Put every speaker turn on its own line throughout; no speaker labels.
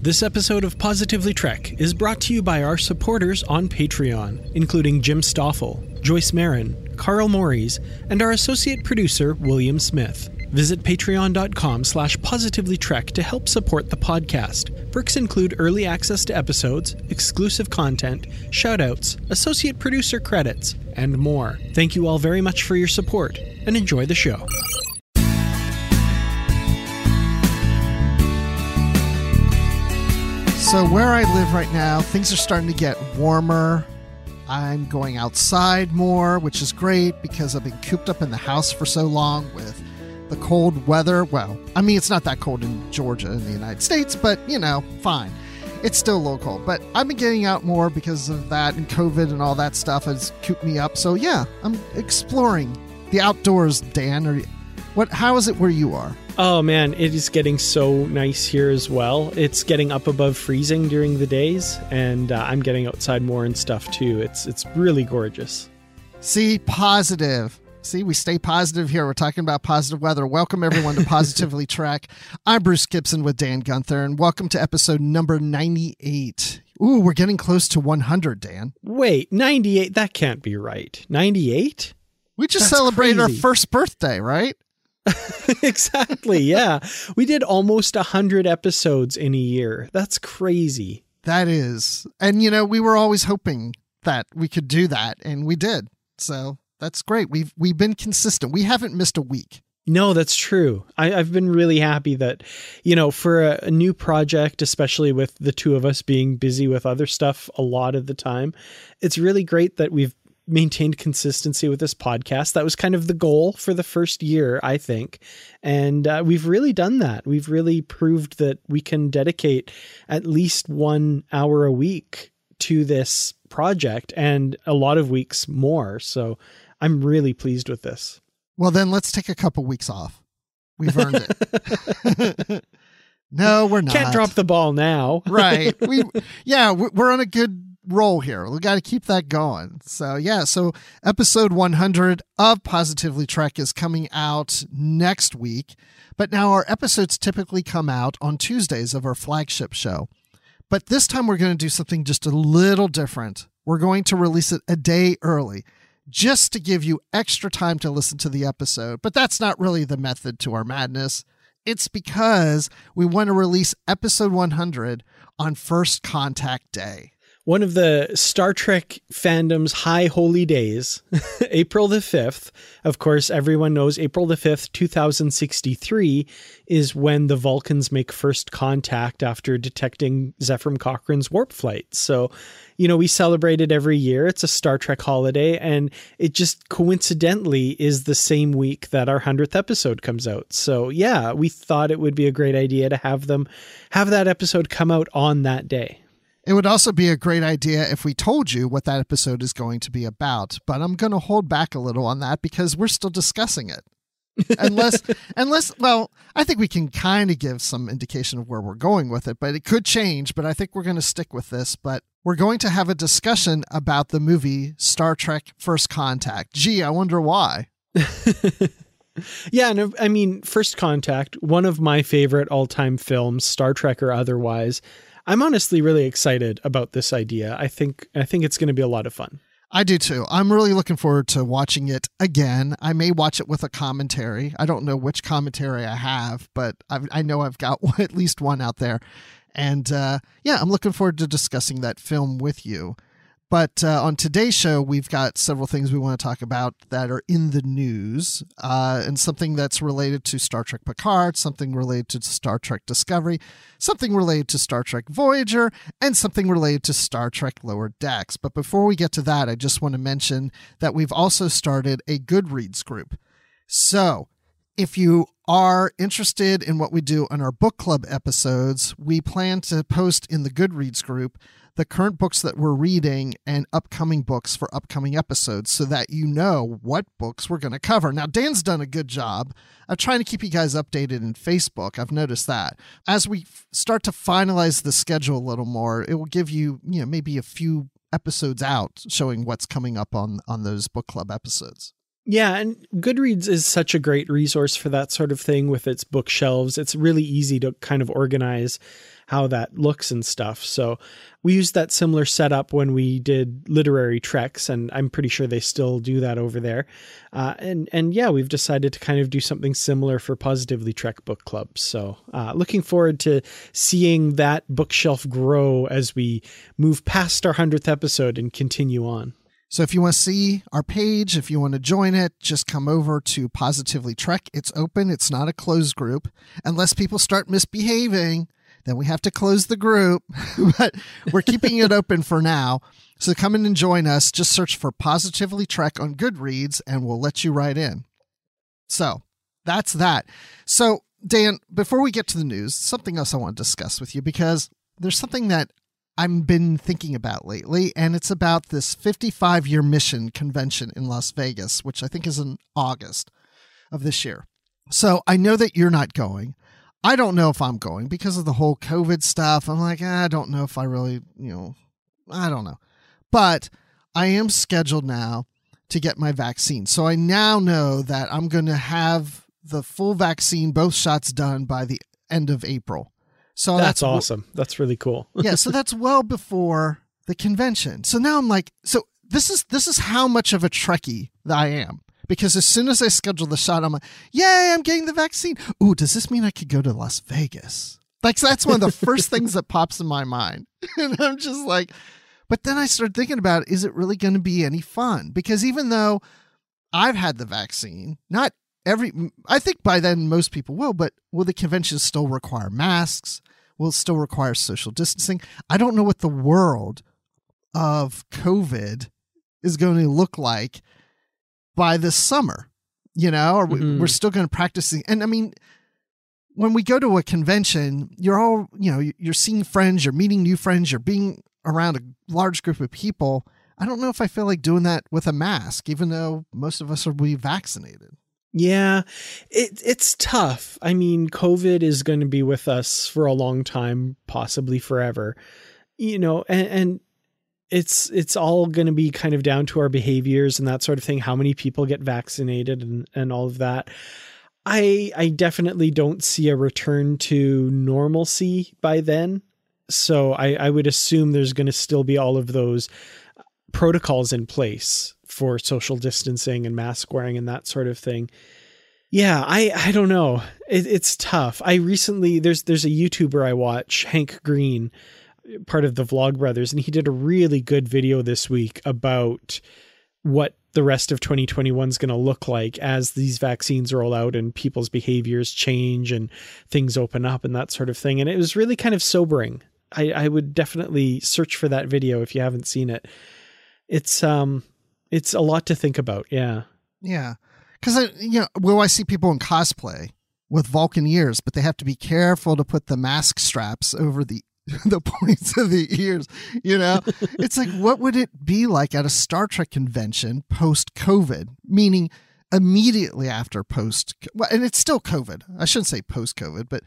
This episode of Positively Trek is brought to you by our supporters on Patreon, including Jim Stoffel, Joyce Marin, Carl Morris, and our associate producer, William Smith. Visit patreon.com slash positivelytrek to help support the podcast. Perks include early access to episodes, exclusive content, shoutouts, associate producer credits, and more. Thank you all very much for your support, and enjoy the show.
So, where I live right now, things are starting to get warmer. I'm going outside more, which is great because I've been cooped up in the house for so long with the cold weather. Well, I mean, it's not that cold in Georgia in the United States, but you know, fine. It's still a little cold. But I've been getting out more because of that and COVID and all that stuff has cooped me up. So, yeah, I'm exploring the outdoors, Dan. Or what? How is it where you are?
Oh man, it is getting so nice here as well. It's getting up above freezing during the days, and uh, I'm getting outside more and stuff too. It's it's really gorgeous.
See, positive. See, we stay positive here. We're talking about positive weather. Welcome everyone to Positively Trek. I'm Bruce Gibson with Dan Gunther, and welcome to episode number 98. Ooh, we're getting close to 100, Dan.
Wait, 98? That can't be right. 98?
We just
That's
celebrated
crazy.
our first birthday, right?
exactly. Yeah. we did almost 100 episodes in a year. That's crazy.
That is. And you know, we were always hoping that we could do that, and we did. So that's great. We've we've been consistent. We haven't missed a week.
No, that's true. I, I've been really happy that, you know, for a, a new project, especially with the two of us being busy with other stuff a lot of the time, it's really great that we've maintained consistency with this podcast. That was kind of the goal for the first year, I think. And uh, we've really done that. We've really proved that we can dedicate at least one hour a week to this project and a lot of weeks more. So I'm really pleased with this.
Well, then let's take a couple weeks off. We've earned it. no, we're not.
Can't drop the ball now.
right. We yeah, we- we're on a good roll here. We got to keep that going. So, yeah, so episode 100 of Positively Trek is coming out next week. But now our episodes typically come out on Tuesdays of our flagship show. But this time we're going to do something just a little different. We're going to release it a day early just to give you extra time to listen to the episode. But that's not really the method to our madness. It's because we want to release episode 100 on First Contact Day.
One of the Star Trek fandom's high holy days, April the 5th. Of course, everyone knows April the 5th, 2063, is when the Vulcans make first contact after detecting Zefram Cochrane's warp flight. So, you know, we celebrate it every year. It's a Star Trek holiday, and it just coincidentally is the same week that our 100th episode comes out. So, yeah, we thought it would be a great idea to have them have that episode come out on that day.
It would also be a great idea if we told you what that episode is going to be about, but I'm going to hold back a little on that because we're still discussing it. unless unless well, I think we can kind of give some indication of where we're going with it, but it could change, but I think we're going to stick with this, but we're going to have a discussion about the movie Star Trek First Contact. Gee, I wonder why.
Yeah, no, I mean, First Contact, one of my favorite all time films, Star Trek or otherwise. I'm honestly really excited about this idea. I think I think it's going to be a lot of fun.
I do too. I'm really looking forward to watching it again. I may watch it with a commentary. I don't know which commentary I have, but I've, I know I've got at least one out there. And uh, yeah, I'm looking forward to discussing that film with you. But uh, on today's show, we've got several things we want to talk about that are in the news, uh, and something that's related to Star Trek Picard, something related to Star Trek Discovery, something related to Star Trek Voyager, and something related to Star Trek Lower Decks. But before we get to that, I just want to mention that we've also started a Goodreads group. So if you are interested in what we do on our book club episodes, we plan to post in the Goodreads group the current books that we're reading and upcoming books for upcoming episodes so that you know what books we're going to cover. Now, Dan's done a good job of trying to keep you guys updated in Facebook. I've noticed that. As we start to finalize the schedule a little more, it will give you, you know, maybe a few episodes out showing what's coming up on on those book club episodes.
Yeah, and Goodreads is such a great resource for that sort of thing with its bookshelves. It's really easy to kind of organize how that looks and stuff. So we used that similar setup when we did literary treks, and I'm pretty sure they still do that over there. Uh, and and yeah, we've decided to kind of do something similar for Positively Trek book clubs. So uh, looking forward to seeing that bookshelf grow as we move past our hundredth episode and continue on.
So if you want to see our page, if you want to join it, just come over to Positively Trek. It's open. It's not a closed group. Unless people start misbehaving, then we have to close the group. but we're keeping it open for now. So come in and join us. Just search for Positively Trek on Goodreads and we'll let you right in. So that's that. So, Dan, before we get to the news, something else I want to discuss with you because there's something that I've been thinking about lately, and it's about this 55 year mission convention in Las Vegas, which I think is in August of this year. So I know that you're not going. I don't know if I'm going because of the whole COVID stuff. I'm like, ah, I don't know if I really, you know, I don't know. But I am scheduled now to get my vaccine. So I now know that I'm going to have the full vaccine, both shots done by the end of April. So
that's,
that's
awesome. That's really cool.
yeah, so that's well before the convention. So now I'm like, so this is this is how much of a Trekkie that I am. Because as soon as I schedule the shot, I'm like, yay, I'm getting the vaccine. Ooh, does this mean I could go to Las Vegas? Like that's one of the first things that pops in my mind. and I'm just like, but then I started thinking about is it really going to be any fun? Because even though I've had the vaccine, not every I think by then most people will, but will the conventions still require masks? will it still require social distancing. I don't know what the world of COVID is going to look like by this summer. You know, or mm-hmm. we're still going to practice. And I mean, when we go to a convention, you're all, you know, you're seeing friends, you're meeting new friends, you're being around a large group of people. I don't know if I feel like doing that with a mask, even though most of us will be vaccinated.
Yeah, it, it's tough. I mean, COVID is going to be with us for a long time, possibly forever. You know, and, and it's it's all going to be kind of down to our behaviors and that sort of thing. How many people get vaccinated and and all of that. I I definitely don't see a return to normalcy by then. So I, I would assume there's going to still be all of those protocols in place for social distancing and mask wearing and that sort of thing. Yeah, I I don't know. It, it's tough. I recently there's there's a YouTuber I watch, Hank Green, part of the Vlogbrothers, and he did a really good video this week about what the rest of 2021 is going to look like as these vaccines roll out and people's behaviors change and things open up and that sort of thing. And it was really kind of sobering. I, I would definitely search for that video if you haven't seen it. It's um it's a lot to think about. Yeah.
Yeah. Because, I, you know, well, I see people in cosplay with Vulcan ears, but they have to be careful to put the mask straps over the the points of the ears. You know, it's like, what would it be like at a Star Trek convention post COVID? Meaning immediately after post, well, and it's still COVID. I shouldn't say post COVID, but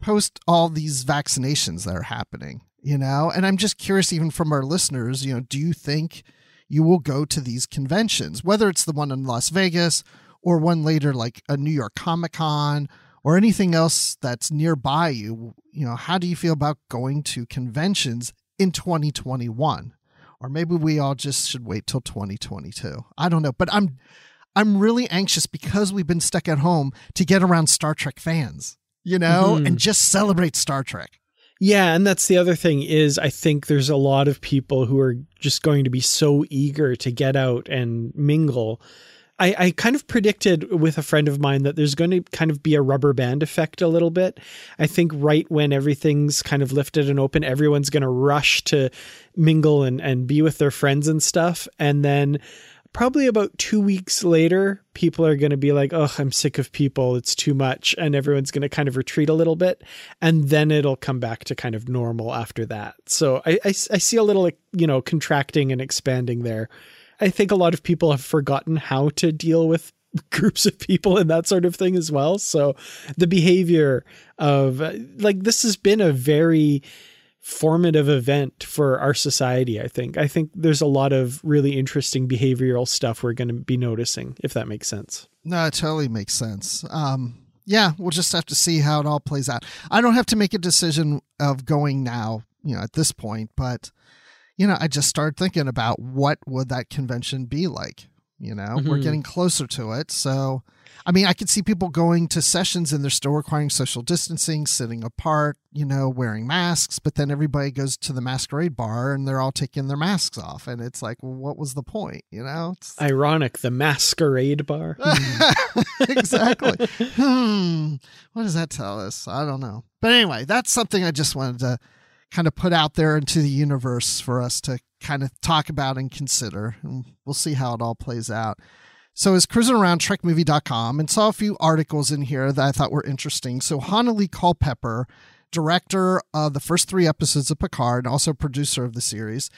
post all these vaccinations that are happening. You know, and I'm just curious, even from our listeners, you know, do you think you will go to these conventions, whether it's the one in Las Vegas or one later like a New York Comic Con or anything else that's nearby you. You know, how do you feel about going to conventions in 2021? Or maybe we all just should wait till 2022. I don't know, but I'm I'm really anxious because we've been stuck at home to get around Star Trek fans, you know, mm-hmm. and just celebrate Star Trek.
Yeah, and that's the other thing is I think there's a lot of people who are just going to be so eager to get out and mingle. I, I kind of predicted with a friend of mine that there's going to kind of be a rubber band effect a little bit. I think right when everything's kind of lifted and open, everyone's going to rush to mingle and, and be with their friends and stuff. And then probably about two weeks later, people are going to be like, oh, I'm sick of people. It's too much. And everyone's going to kind of retreat a little bit. And then it'll come back to kind of normal after that. So I, I, I see a little, you know, contracting and expanding there. I think a lot of people have forgotten how to deal with groups of people and that sort of thing as well. So the behavior of uh, like this has been a very formative event for our society, I think. I think there's a lot of really interesting behavioral stuff we're going to be noticing, if that makes sense.
No, it totally makes sense. Um, yeah, we'll just have to see how it all plays out. I don't have to make a decision of going now, you know, at this point, but you know, I just started thinking about what would that convention be like. You know, mm-hmm. we're getting closer to it, so I mean, I could see people going to sessions and they're still requiring social distancing, sitting apart, you know, wearing masks, but then everybody goes to the masquerade bar and they're all taking their masks off. And it's like, well, what was the point? You know? It's
ironic, the masquerade bar.
exactly. hmm. What does that tell us? I don't know. But anyway, that's something I just wanted to kind of put out there into the universe for us to kind of talk about and consider. And we'll see how it all plays out. So I was cruising around trekmovie.com and saw a few articles in here that I thought were interesting. So Hanelle Culpepper, director of the first three episodes of Picard and also producer of the series,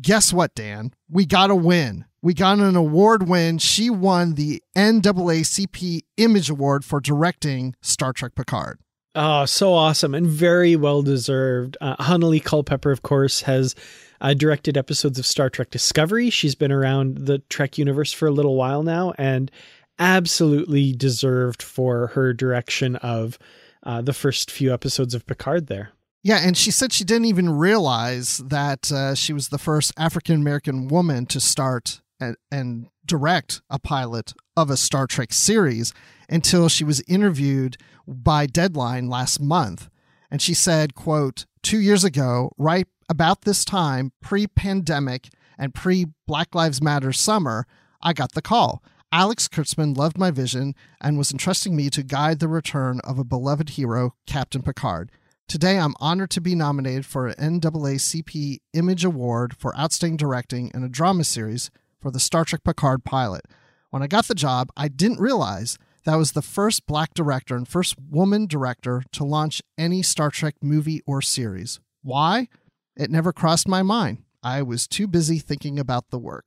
guess what, Dan? We got a win. We got an award win. She won the NAACP Image Award for directing Star Trek Picard.
Oh, so awesome and very well deserved. Uh, Lee Culpepper, of course, has uh, directed episodes of Star Trek Discovery. She's been around the Trek universe for a little while now and absolutely deserved for her direction of uh, the first few episodes of Picard there.
Yeah, and she said she didn't even realize that uh, she was the first African American woman to start and, and direct a pilot of a Star Trek series until she was interviewed by Deadline last month. And she said, quote, two years ago, right about this time, pre pandemic and pre Black Lives Matter summer, I got the call. Alex Kurtzman loved my vision and was entrusting me to guide the return of a beloved hero, Captain Picard. Today, I'm honored to be nominated for an NAACP Image Award for Outstanding Directing in a Drama Series for the Star Trek Picard pilot. When I got the job, I didn't realize that was the first black director and first woman director to launch any Star Trek movie or series. Why? It never crossed my mind. I was too busy thinking about the work.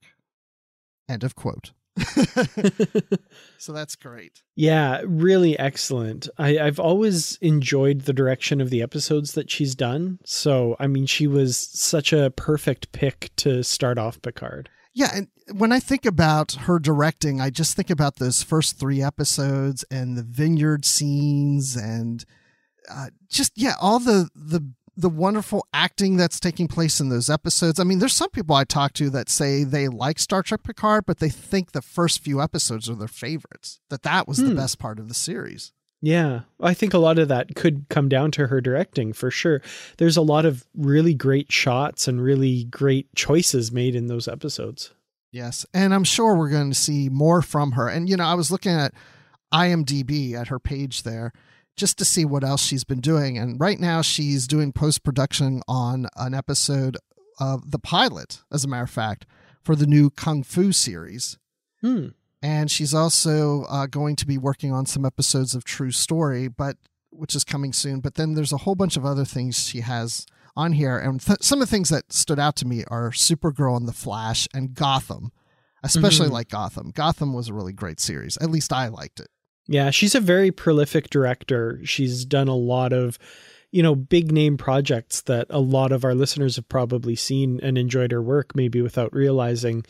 End of quote. so that's great.
Yeah, really excellent. I, I've always enjoyed the direction of the episodes that she's done. So, I mean, she was such a perfect pick to start off Picard.
Yeah, and when I think about her directing, I just think about those first three episodes and the vineyard scenes and uh, just yeah, all the the the wonderful acting that's taking place in those episodes. I mean, there's some people I talk to that say they like Star Trek Picard, but they think the first few episodes are their favorites. That that was hmm. the best part of the series.
Yeah, I think a lot of that could come down to her directing for sure. There's a lot of really great shots and really great choices made in those episodes.
Yes, and I'm sure we're going to see more from her. And you know, I was looking at IMDb at her page there just to see what else she's been doing. And right now, she's doing post production on an episode of the pilot, as a matter of fact, for the new Kung Fu series.
Hmm.
And she's also uh, going to be working on some episodes of True Story, but which is coming soon. But then there's a whole bunch of other things she has on here, and th- some of the things that stood out to me are Supergirl and The Flash and Gotham, especially mm-hmm. like Gotham. Gotham was a really great series. At least I liked it.
Yeah, she's a very prolific director. She's done a lot of, you know, big name projects that a lot of our listeners have probably seen and enjoyed her work, maybe without realizing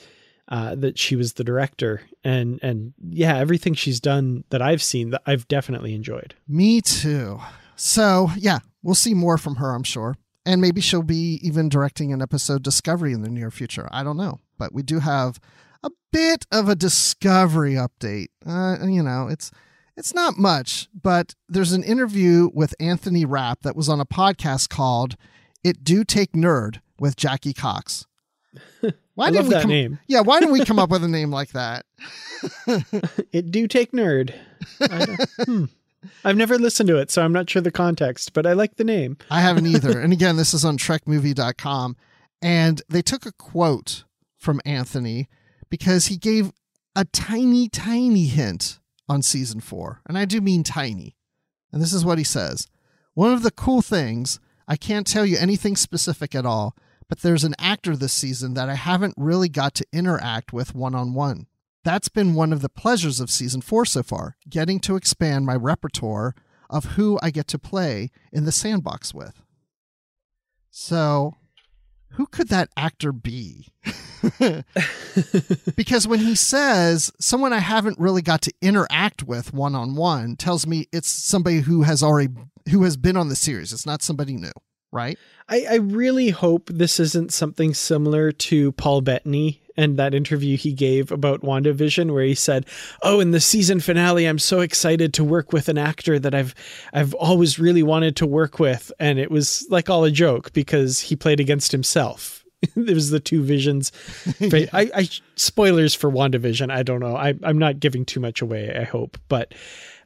uh, that she was the director. And and yeah, everything she's done that I've seen that I've definitely enjoyed.
Me too. So yeah, we'll see more from her, I'm sure. And maybe she'll be even directing an episode Discovery in the near future. I don't know. But we do have a bit of a Discovery update. Uh, you know, it's It's not much, but there's an interview with Anthony Rapp that was on a podcast called "It Do Take Nerd" with Jackie Cox.
Why I love
we
that
come,
name.
Yeah, why didn't we come up with a name like that?
it do take nerd. hmm. I've never listened to it, so I'm not sure the context, but I like the name.
I haven't either. and again, this is on trekmovie.com. And they took a quote from Anthony because he gave a tiny, tiny hint on season four. And I do mean tiny. And this is what he says One of the cool things, I can't tell you anything specific at all, but there's an actor this season that I haven't really got to interact with one on one. That's been one of the pleasures of season four so far, getting to expand my repertoire of who I get to play in the sandbox with. So, who could that actor be? because when he says someone I haven't really got to interact with one on one tells me it's somebody who has already who has been on the series. It's not somebody new, right?
I, I really hope this isn't something similar to Paul Bettany and that interview he gave about WandaVision where he said, "Oh, in the season finale, I'm so excited to work with an actor that I've I've always really wanted to work with." And it was like all a joke because he played against himself. it was the two visions. I, I spoilers for WandaVision. I don't know. I, I'm not giving too much away. I hope, but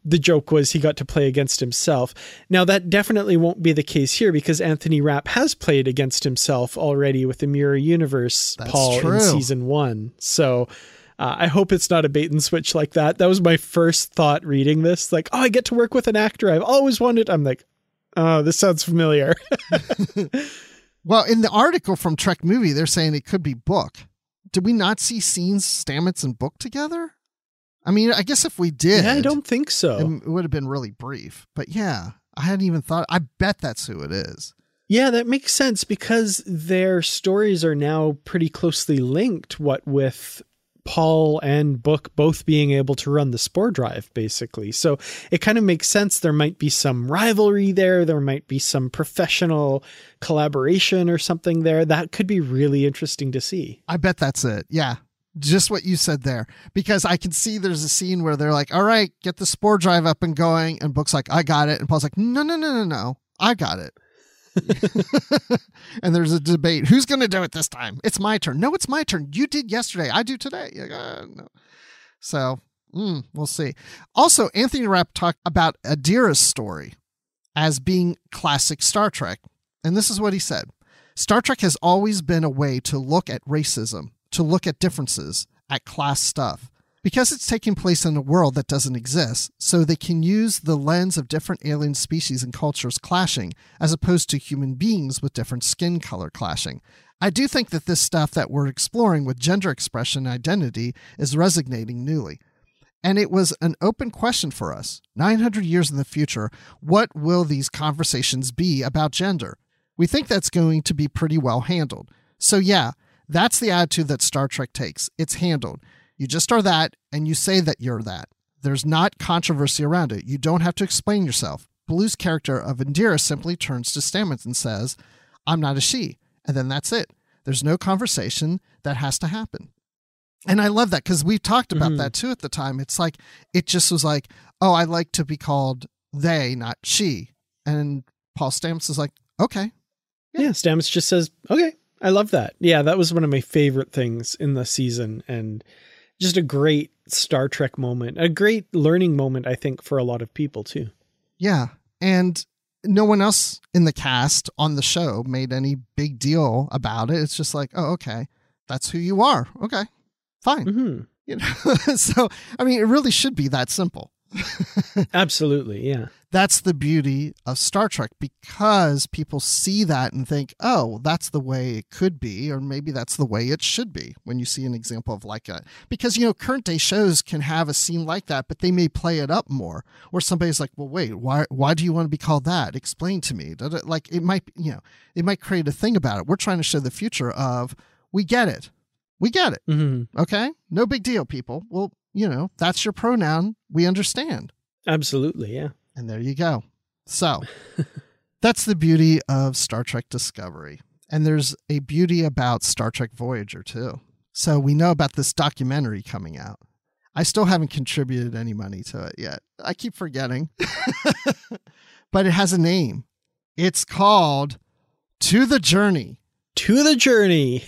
the joke was he got to play against himself. Now, that definitely won't be the case here because Anthony Rapp has played against himself already with the Mirror Universe
That's
Paul
true.
in season one. So uh, I hope it's not a bait and switch like that. That was my first thought reading this. Like, oh, I get to work with an actor I've always wanted. I'm like, oh, this sounds familiar.
well, in the article from Trek Movie, they're saying it could be Book. Did we not see scenes Stamets and Book together? I mean, I guess if we did,
yeah, I don't think so.
it would have been really brief. But yeah, I hadn't even thought. I bet that's who it is.
Yeah, that makes sense because their stories are now pretty closely linked. What with Paul and Book both being able to run the Spore Drive, basically. So it kind of makes sense. There might be some rivalry there. There might be some professional collaboration or something there. That could be really interesting to see.
I bet that's it. Yeah, just what you said there because i can see there's a scene where they're like all right get the spore drive up and going and book's like i got it and paul's like no no no no no i got it and there's a debate who's going to do it this time? It's my turn. No it's my turn. You did yesterday. I do today. Uh, no. so mm, we'll see. Also anthony rapp talked about adira's story as being classic star trek and this is what he said. Star trek has always been a way to look at racism to look at differences, at class stuff. Because it's taking place in a world that doesn't exist, so they can use the lens of different alien species and cultures clashing, as opposed to human beings with different skin color clashing. I do think that this stuff that we're exploring with gender expression and identity is resonating newly. And it was an open question for us. 900 years in the future, what will these conversations be about gender? We think that's going to be pretty well handled. So, yeah, that's the attitude that Star Trek takes. It's handled. You just are that, and you say that you're that. There's not controversy around it. You don't have to explain yourself. Blu's character of Adira simply turns to Stamets and says, I'm not a she. And then that's it. There's no conversation that has to happen. And I love that because we talked about mm-hmm. that too at the time. It's like, it just was like, oh, I like to be called they, not she. And Paul Stamets is like, okay.
Yeah, yeah Stamets just says, okay, I love that. Yeah, that was one of my favorite things in the season and just a great Star Trek moment, a great learning moment, I think, for a lot of people too.
Yeah. And no one else in the cast on the show made any big deal about it. It's just like, oh, okay, that's who you are. Okay, fine.
Mm-hmm.
You know, so I mean, it really should be that simple.
Absolutely, yeah.
That's the beauty of Star Trek because people see that and think, oh, that's the way it could be, or maybe that's the way it should be when you see an example of like a. Because, you know, current day shows can have a scene like that, but they may play it up more, where somebody's like, well, wait, why, why do you want to be called that? Explain to me. Like, it might, you know, it might create a thing about it. We're trying to show the future of, we get it. We get it.
Mm-hmm.
Okay. No big deal, people. Well, you know, that's your pronoun. We understand.
Absolutely. Yeah.
And there you go. So that's the beauty of Star Trek Discovery. And there's a beauty about Star Trek Voyager, too. So we know about this documentary coming out. I still haven't contributed any money to it yet. I keep forgetting. but it has a name. It's called To the Journey.
To the Journey.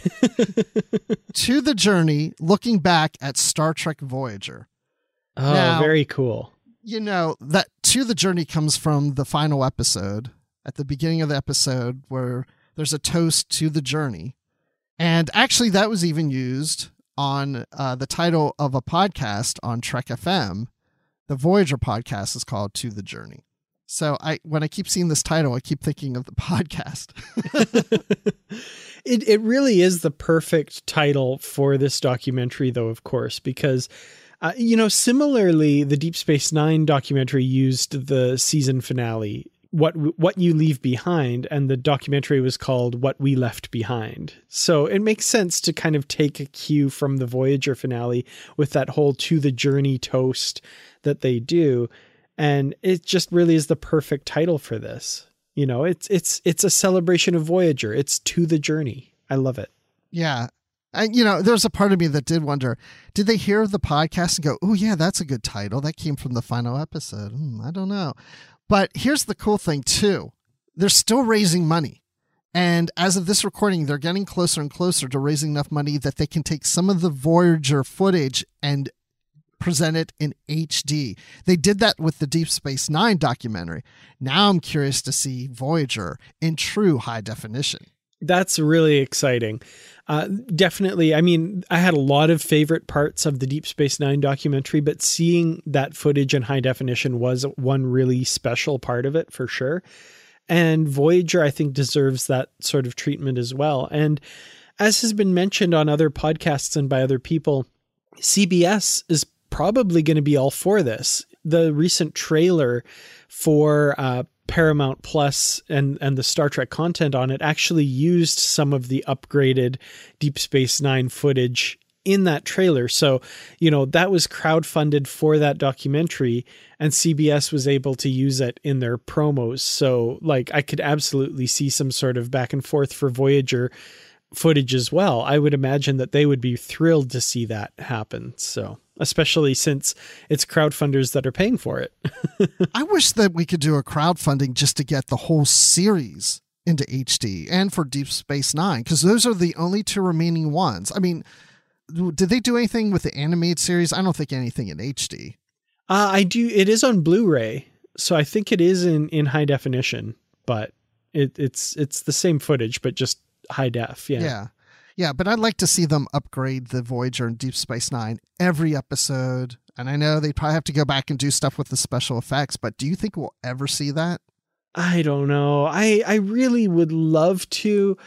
to the Journey, looking back at Star Trek Voyager.
Oh, now, very cool.
You know, that To the Journey comes from the final episode. At the beginning of the episode, where there's a toast to the journey. And actually, that was even used on uh, the title of a podcast on Trek FM. The Voyager podcast is called To the Journey. So I when I keep seeing this title, I keep thinking of the podcast.
it it really is the perfect title for this documentary though, of course, because uh, you know, similarly, the Deep Space Nine documentary used the season finale what what you leave behind and the documentary was called what we left behind so it makes sense to kind of take a cue from the voyager finale with that whole to the journey toast that they do and it just really is the perfect title for this. You know it's it's it's a celebration of voyager. It's to the journey. I love it.
Yeah. And you know there's a part of me that did wonder did they hear the podcast and go oh yeah that's a good title. That came from the final episode. Hmm, i don't know. But here's the cool thing too. They're still raising money. And as of this recording they're getting closer and closer to raising enough money that they can take some of the voyager footage and present it in HD. They did that with the Deep Space Nine documentary. Now I'm curious to see Voyager in true high definition.
That's really exciting. Uh, definitely. I mean, I had a lot of favorite parts of the Deep Space Nine documentary, but seeing that footage in high definition was one really special part of it for sure. And Voyager, I think, deserves that sort of treatment as well. And as has been mentioned on other podcasts and by other people, CBS is probably going to be all for this. The recent trailer for uh, Paramount Plus and and the Star Trek content on it actually used some of the upgraded Deep Space 9 footage in that trailer. So, you know, that was crowdfunded for that documentary and CBS was able to use it in their promos. So, like I could absolutely see some sort of back and forth for Voyager footage as well. I would imagine that they would be thrilled to see that happen. So, especially since it's crowdfunders that are paying for it.
I wish that we could do a crowdfunding just to get the whole series into HD and for Deep Space Nine, because those are the only two remaining ones. I mean, did they do anything with the animated series? I don't think anything in HD.
Uh, I do. It is on Blu-ray, so I think it is in in high definition, but it, it's it's the same footage, but just high def. Yeah.
Yeah. Yeah, but I'd like to see them upgrade the Voyager and Deep Space Nine every episode. And I know they probably have to go back and do stuff with the special effects, but do you think we'll ever see that?
I don't know. I I really would love to.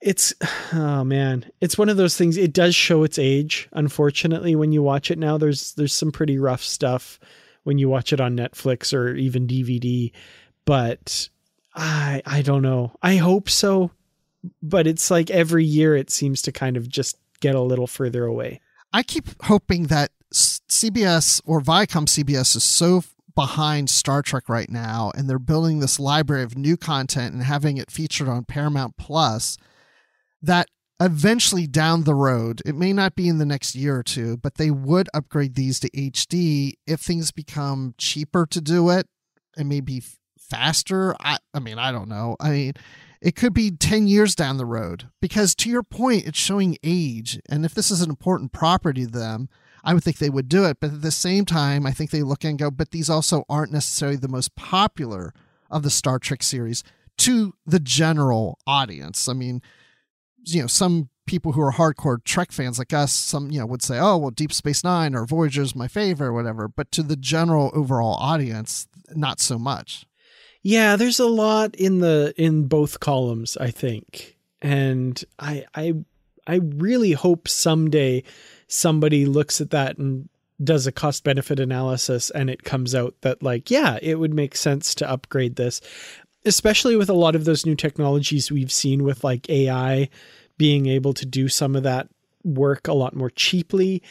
It's oh man, it's one of those things. It does show its age, unfortunately, when you watch it now. There's there's some pretty rough stuff when you watch it on Netflix or even DVD. But I I don't know. I hope so but it's like every year it seems to kind of just get a little further away.
I keep hoping that CBS or Viacom CBS is so behind Star Trek right now and they're building this library of new content and having it featured on Paramount Plus that eventually down the road, it may not be in the next year or two, but they would upgrade these to HD if things become cheaper to do it and maybe faster. I, I mean, I don't know. I mean, it could be 10 years down the road. Because to your point it's showing age. And if this is an important property to them i would think they would do it. But at the same time i think they look and go but these also aren't necessarily the most popular of the star trek series to the general audience. I mean you know some people who are hardcore trek fans like us some you know would say oh well deep space nine or voyager is my favorite or whatever. But to the general overall audience not so much
yeah, there's a lot in the in both columns, I think. And I I I really hope someday somebody looks at that and does a cost benefit analysis and it comes out that like yeah, it would make sense to upgrade this. Especially with a lot of those new technologies we've seen with like AI being able to do some of that work a lot more cheaply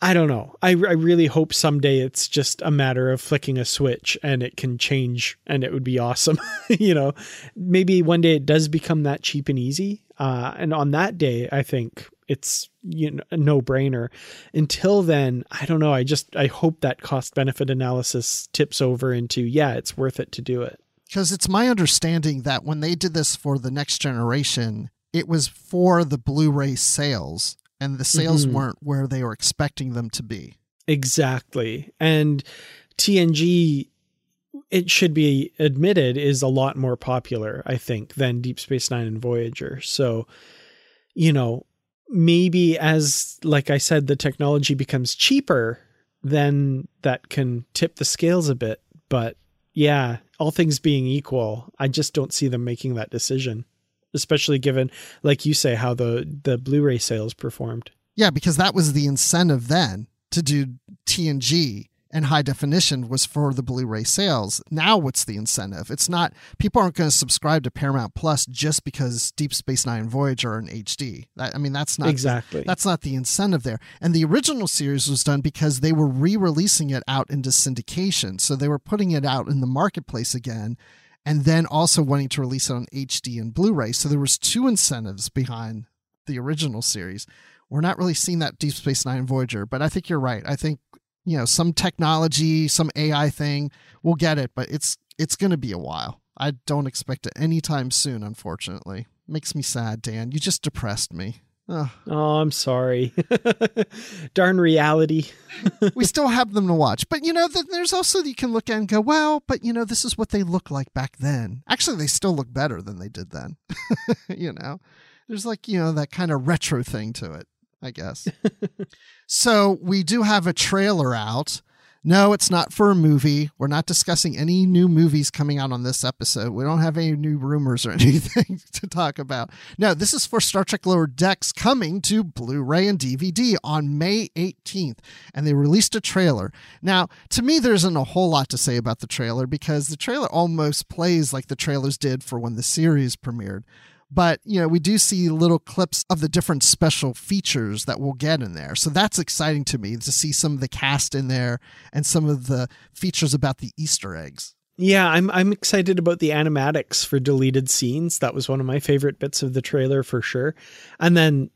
I don't know. I, I really hope someday it's just a matter of flicking a switch and it can change and it would be awesome. you know, maybe one day it does become that cheap and easy. Uh, and on that day, I think it's you know a no brainer. Until then, I don't know. I just I hope that cost benefit analysis tips over into yeah, it's worth it to do it.
Because it's my understanding that when they did this for the next generation, it was for the Blu-ray sales, and the sales mm-hmm. weren't where they were expecting them to be.
Exactly, and TNG it should be admitted is a lot more popular i think than deep space nine and voyager so you know maybe as like i said the technology becomes cheaper then that can tip the scales a bit but yeah all things being equal i just don't see them making that decision especially given like you say how the the blu-ray sales performed
yeah because that was the incentive then to do tng and high definition was for the Blu-ray sales. Now what's the incentive? It's not people aren't going to subscribe to Paramount Plus just because Deep Space 9 Voyager are in HD. That, I mean that's not
Exactly.
That's not the incentive there. And the original series was done because they were re-releasing it out into syndication. So they were putting it out in the marketplace again and then also wanting to release it on HD and Blu-ray. So there was two incentives behind the original series. We're not really seeing that Deep Space Nine Voyager, but I think you're right. I think you know some technology some ai thing we'll get it but it's it's going to be a while i don't expect it anytime soon unfortunately makes me sad dan you just depressed me
oh, oh i'm sorry. Darn reality.
We still have them to watch. But you know there's also you can look at and go well but you know this is what they look like back then. Actually they still look better than they did then. You know? There's like you know that kind of retro thing to it I guess. so we do have a trailer out. No, it's not for a movie. We're not discussing any new movies coming out on this episode. We don't have any new rumors or anything to talk about. No, this is for Star Trek Lower Decks coming to Blu ray and DVD on May 18th. And they released a trailer. Now, to me, there isn't a whole lot to say about the trailer because the trailer almost plays like the trailers did for when the series premiered but you know we do see little clips of the different special features that we'll get in there so that's exciting to me to see some of the cast in there and some of the features about the easter eggs
yeah i'm i'm excited about the animatics for deleted scenes that was one of my favorite bits of the trailer for sure and then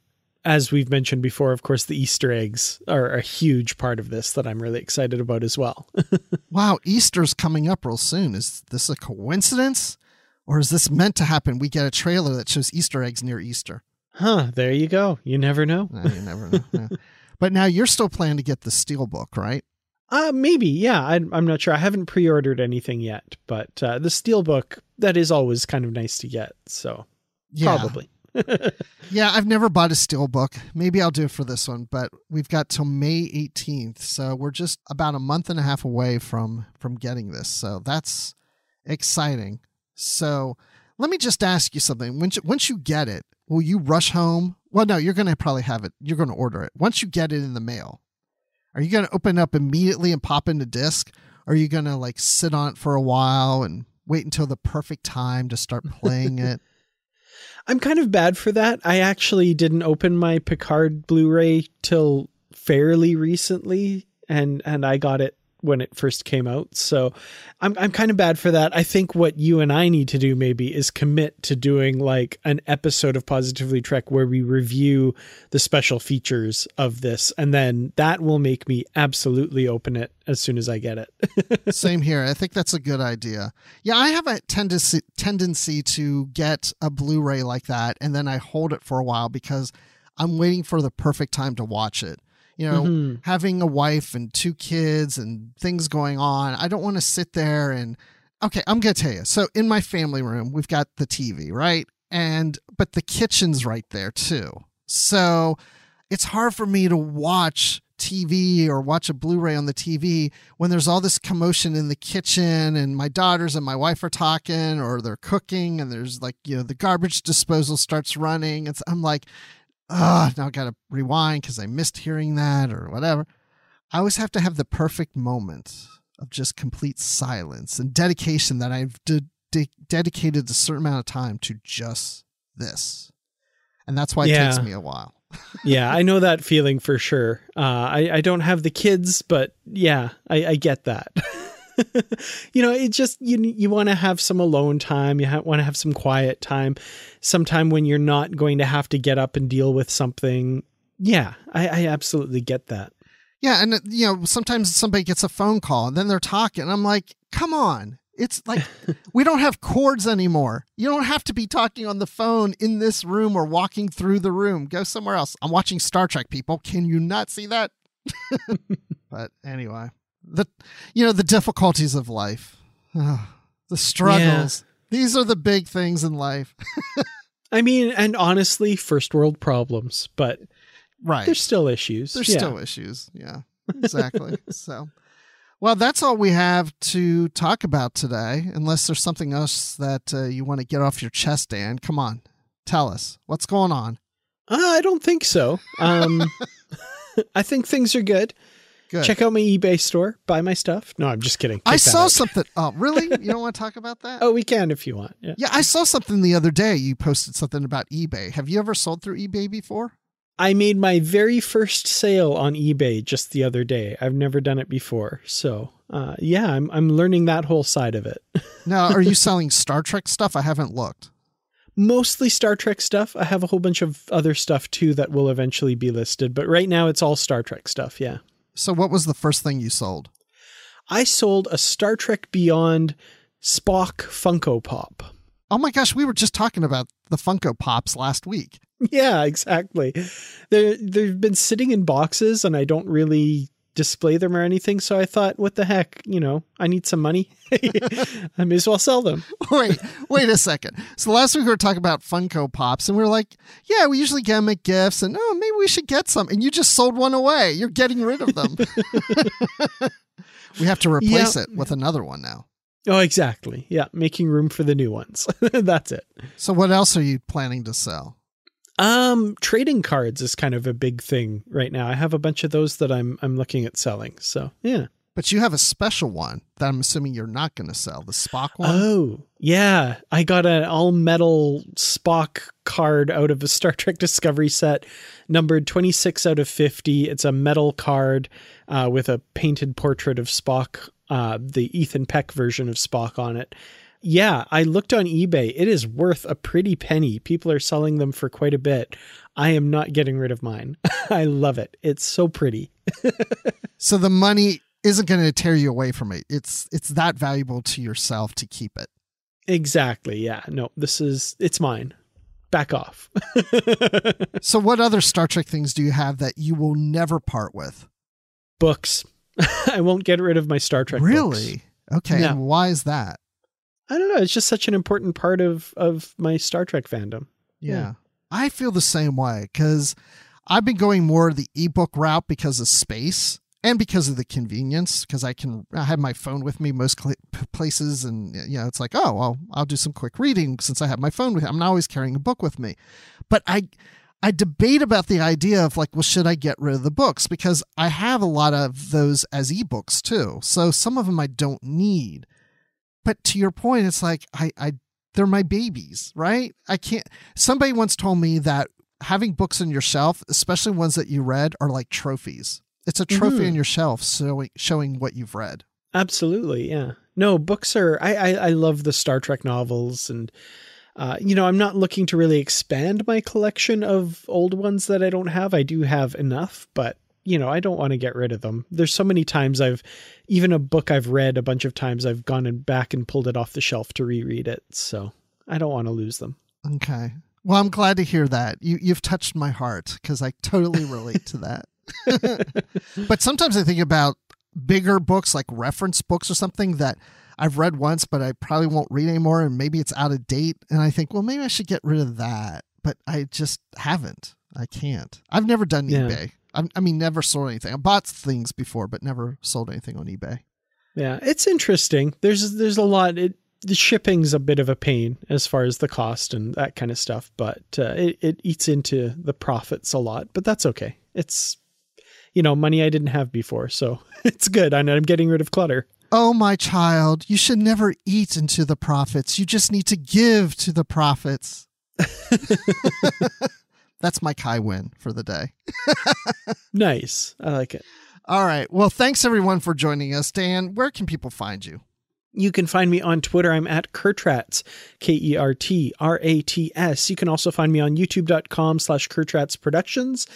as we've mentioned before, of course, the Easter eggs are a huge part of this that I'm really excited about as well.
wow, Easter's coming up real soon. Is this a coincidence? Or is this meant to happen? We get a trailer that shows Easter eggs near Easter.
Huh, there you go. You never know.
no, you never know. But now you're still planning to get the Steelbook, right?
Uh, maybe, yeah. I, am not sure. I haven't pre ordered anything yet, but uh, the Steelbook, that is always kind of nice to get. So yeah. probably.
yeah, I've never bought a Steelbook. Maybe I'll do it for this one, but we've got till May 18th. So we're just about a month and a half away from from getting this. So that's exciting. So let me just ask you something. Once you, once you get it, will you rush home? Well, no, you're going to probably have it. You're going to order it. Once you get it in the mail, are you going to open it up immediately and pop in the disc? Or are you going to like sit on it for a while and wait until the perfect time to start playing it?
I'm kind of bad for that. I actually didn't open my Picard Blu-ray till fairly recently and and I got it when it first came out. So I'm I'm kind of bad for that. I think what you and I need to do maybe is commit to doing like an episode of Positively Trek where we review the special features of this and then that will make me absolutely open it as soon as I get
it. Same here. I think that's a good idea. Yeah, I have a tendency tendency to get a Blu-ray like that and then I hold it for a while because I'm waiting for the perfect time to watch it you know, mm-hmm. having a wife and two kids and things going on. I don't want to sit there and okay, I'm going to tell you. So in my family room, we've got the TV, right? And but the kitchen's right there too. So it's hard for me to watch TV or watch a Blu-ray on the TV when there's all this commotion in the kitchen and my daughters and my wife are talking or they're cooking and there's like, you know, the garbage disposal starts running. It's I'm like, oh, now I got to rewind because I missed hearing that or whatever. I always have to have the perfect moment of just complete silence and dedication that I've de- de- dedicated a certain amount of time to just this. And that's why it yeah. takes me a while.
yeah, I know that feeling for sure. Uh, I, I don't have the kids, but yeah, I, I get that. you know, it just you you want to have some alone time. You ha- want to have some quiet time, sometime when you're not going to have to get up and deal with something. Yeah, I, I absolutely get that.
Yeah, and uh, you know, sometimes somebody gets a phone call and then they're talking. I'm like, come on. It's like we don't have cords anymore. You don't have to be talking on the phone in this room or walking through the room. Go somewhere else. I'm watching Star Trek, people. Can you not see that? but anyway, the you know the difficulties of life, the struggles. Yeah. These are the big things in life.
I mean, and honestly, first world problems, but
right,
there's still issues.
There's yeah. still issues. Yeah, exactly. so. Well, that's all we have to talk about today, unless there's something else that uh, you want to get off your chest, Dan. Come on, tell us what's going on.
Uh, I don't think so. Um, I think things are good.
Good.
Check out my eBay store. Buy my stuff. No, I'm just kidding. Take
I saw out. something. Oh, really? You don't want to talk about that?
oh, we can if you want. Yeah.
Yeah, I saw something the other day. You posted something about eBay. Have you ever sold through eBay before?
I made my very first sale on eBay just the other day. I've never done it before. So, uh, yeah, I'm, I'm learning that whole side of it.
now, are you selling Star Trek stuff? I haven't looked.
Mostly Star Trek stuff. I have a whole bunch of other stuff too that will eventually be listed, but right now it's all Star Trek stuff. Yeah.
So, what was the first thing you sold?
I sold a Star Trek Beyond Spock Funko Pop.
Oh my gosh, we were just talking about the Funko Pops last week.
Yeah, exactly. They they've been sitting in boxes and I don't really display them or anything, so I thought, what the heck, you know, I need some money. I may as well sell them.
wait, wait a second. So last week we were talking about Funko Pops and we are like, yeah, we usually get them at gifts and oh, maybe we should get some. And you just sold one away. You're getting rid of them. we have to replace yeah. it with another one now.
Oh, exactly. Yeah, making room for the new ones. That's it.
So what else are you planning to sell?
Um, trading cards is kind of a big thing right now. I have a bunch of those that I'm I'm looking at selling. So yeah.
But you have a special one that I'm assuming you're not going to sell, the Spock one.
Oh, yeah. I got an all metal Spock card out of a Star Trek Discovery set, numbered 26 out of 50. It's a metal card uh, with a painted portrait of Spock, uh, the Ethan Peck version of Spock on it. Yeah, I looked on eBay. It is worth a pretty penny. People are selling them for quite a bit. I am not getting rid of mine. I love it. It's so pretty.
so the money isn't going to tear you away from it. It's it's that valuable to yourself to keep it.
Exactly. Yeah. No, this is it's mine. Back off.
so what other Star Trek things do you have that you will never part with?
Books. I won't get rid of my Star Trek books.
Really?
Books.
Okay. And why is that?
I don't know. It's just such an important part of of my Star Trek fandom.
Yeah. yeah. I feel the same way because I've been going more the ebook route because of space and because of the convenience because I can I have my phone with me most cl- places and you know it's like oh well I'll do some quick reading since I have my phone with me. I'm not always carrying a book with me. But I I debate about the idea of like well should I get rid of the books because I have a lot of those as ebooks too. So some of them I don't need. But to your point, it's like I, I they're my babies, right? I can't. Somebody once told me that having books on your shelf, especially ones that you read, are like trophies. It's a trophy mm-hmm. on your shelf, showing showing what you've read.
Absolutely, yeah. No, books are. I I, I love the Star Trek novels, and uh, you know, I'm not looking to really expand my collection of old ones that I don't have. I do have enough, but you know, I don't want to get rid of them. There's so many times I've, even a book I've read a bunch of times, I've gone and back and pulled it off the shelf to reread it. So I don't want to lose them.
Okay. Well, I'm glad to hear that. You, you've touched my heart because I totally relate to that. but sometimes I think about bigger books like reference books or something that I've read once, but I probably won't read anymore. And maybe it's out of date. And I think, well, maybe I should get rid of that. But I just haven't. I can't. I've never done yeah. eBay. I, I mean, never sold anything. I bought things before, but never sold anything on eBay.
Yeah, it's interesting. There's there's a lot. It, the shipping's a bit of a pain as far as the cost and that kind of stuff, but uh, it it eats into the profits a lot. But that's okay. It's you know money I didn't have before, so it's good. And I'm getting rid of clutter.
Oh, my child, you should never eat into the profits. You just need to give to the profits. That's my Kai win for the day.
nice. I like it.
All right. Well, thanks everyone for joining us. Dan, where can people find you?
You can find me on Twitter. I'm at Kertrats, K E R T R A T S. You can also find me on youtube.com slash Kertrats Productions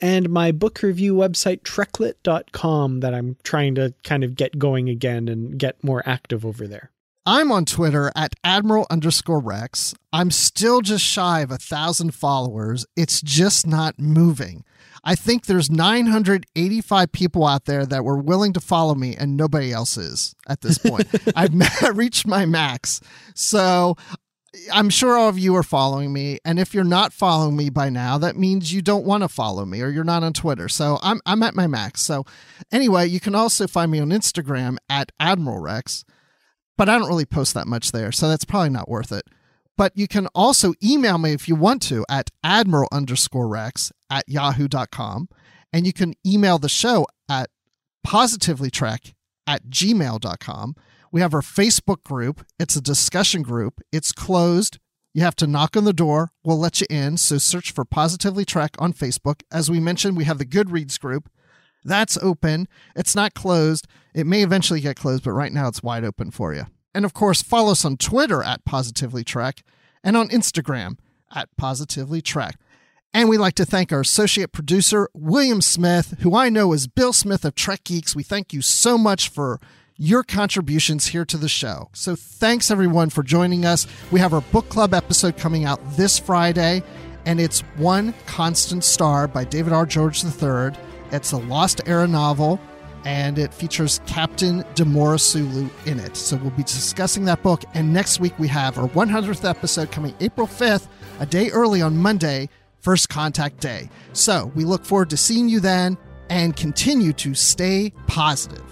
and my book review website, treklit.com, that I'm trying to kind of get going again and get more active over there.
I'm on Twitter at Admiral underscore Rex. I'm still just shy of a thousand followers. It's just not moving. I think there's 985 people out there that were willing to follow me, and nobody else is at this point. I've reached my max. So I'm sure all of you are following me, and if you're not following me by now, that means you don't want to follow me or you're not on Twitter. So I'm I'm at my max. So anyway, you can also find me on Instagram at Admiral Rex, but I don't really post that much there, so that's probably not worth it. But you can also email me if you want to at admiral underscore rex at yahoo.com. And you can email the show at positivelytrek at gmail.com. We have our Facebook group. It's a discussion group. It's closed. You have to knock on the door. We'll let you in. So search for Positively Trek on Facebook. As we mentioned, we have the Goodreads group. That's open. It's not closed. It may eventually get closed, but right now it's wide open for you. And of course, follow us on Twitter at Positively Trek and on Instagram at Positively Trek. And we'd like to thank our associate producer, William Smith, who I know is Bill Smith of Trek Geeks. We thank you so much for your contributions here to the show. So thanks everyone for joining us. We have our book club episode coming out this Friday, and it's One Constant Star by David R. George III. It's a Lost Era novel and it features Captain Demora Sulu in it. So we'll be discussing that book. And next week we have our 100th episode coming April 5th, a day early on Monday, First Contact Day. So we look forward to seeing you then and continue to stay positive.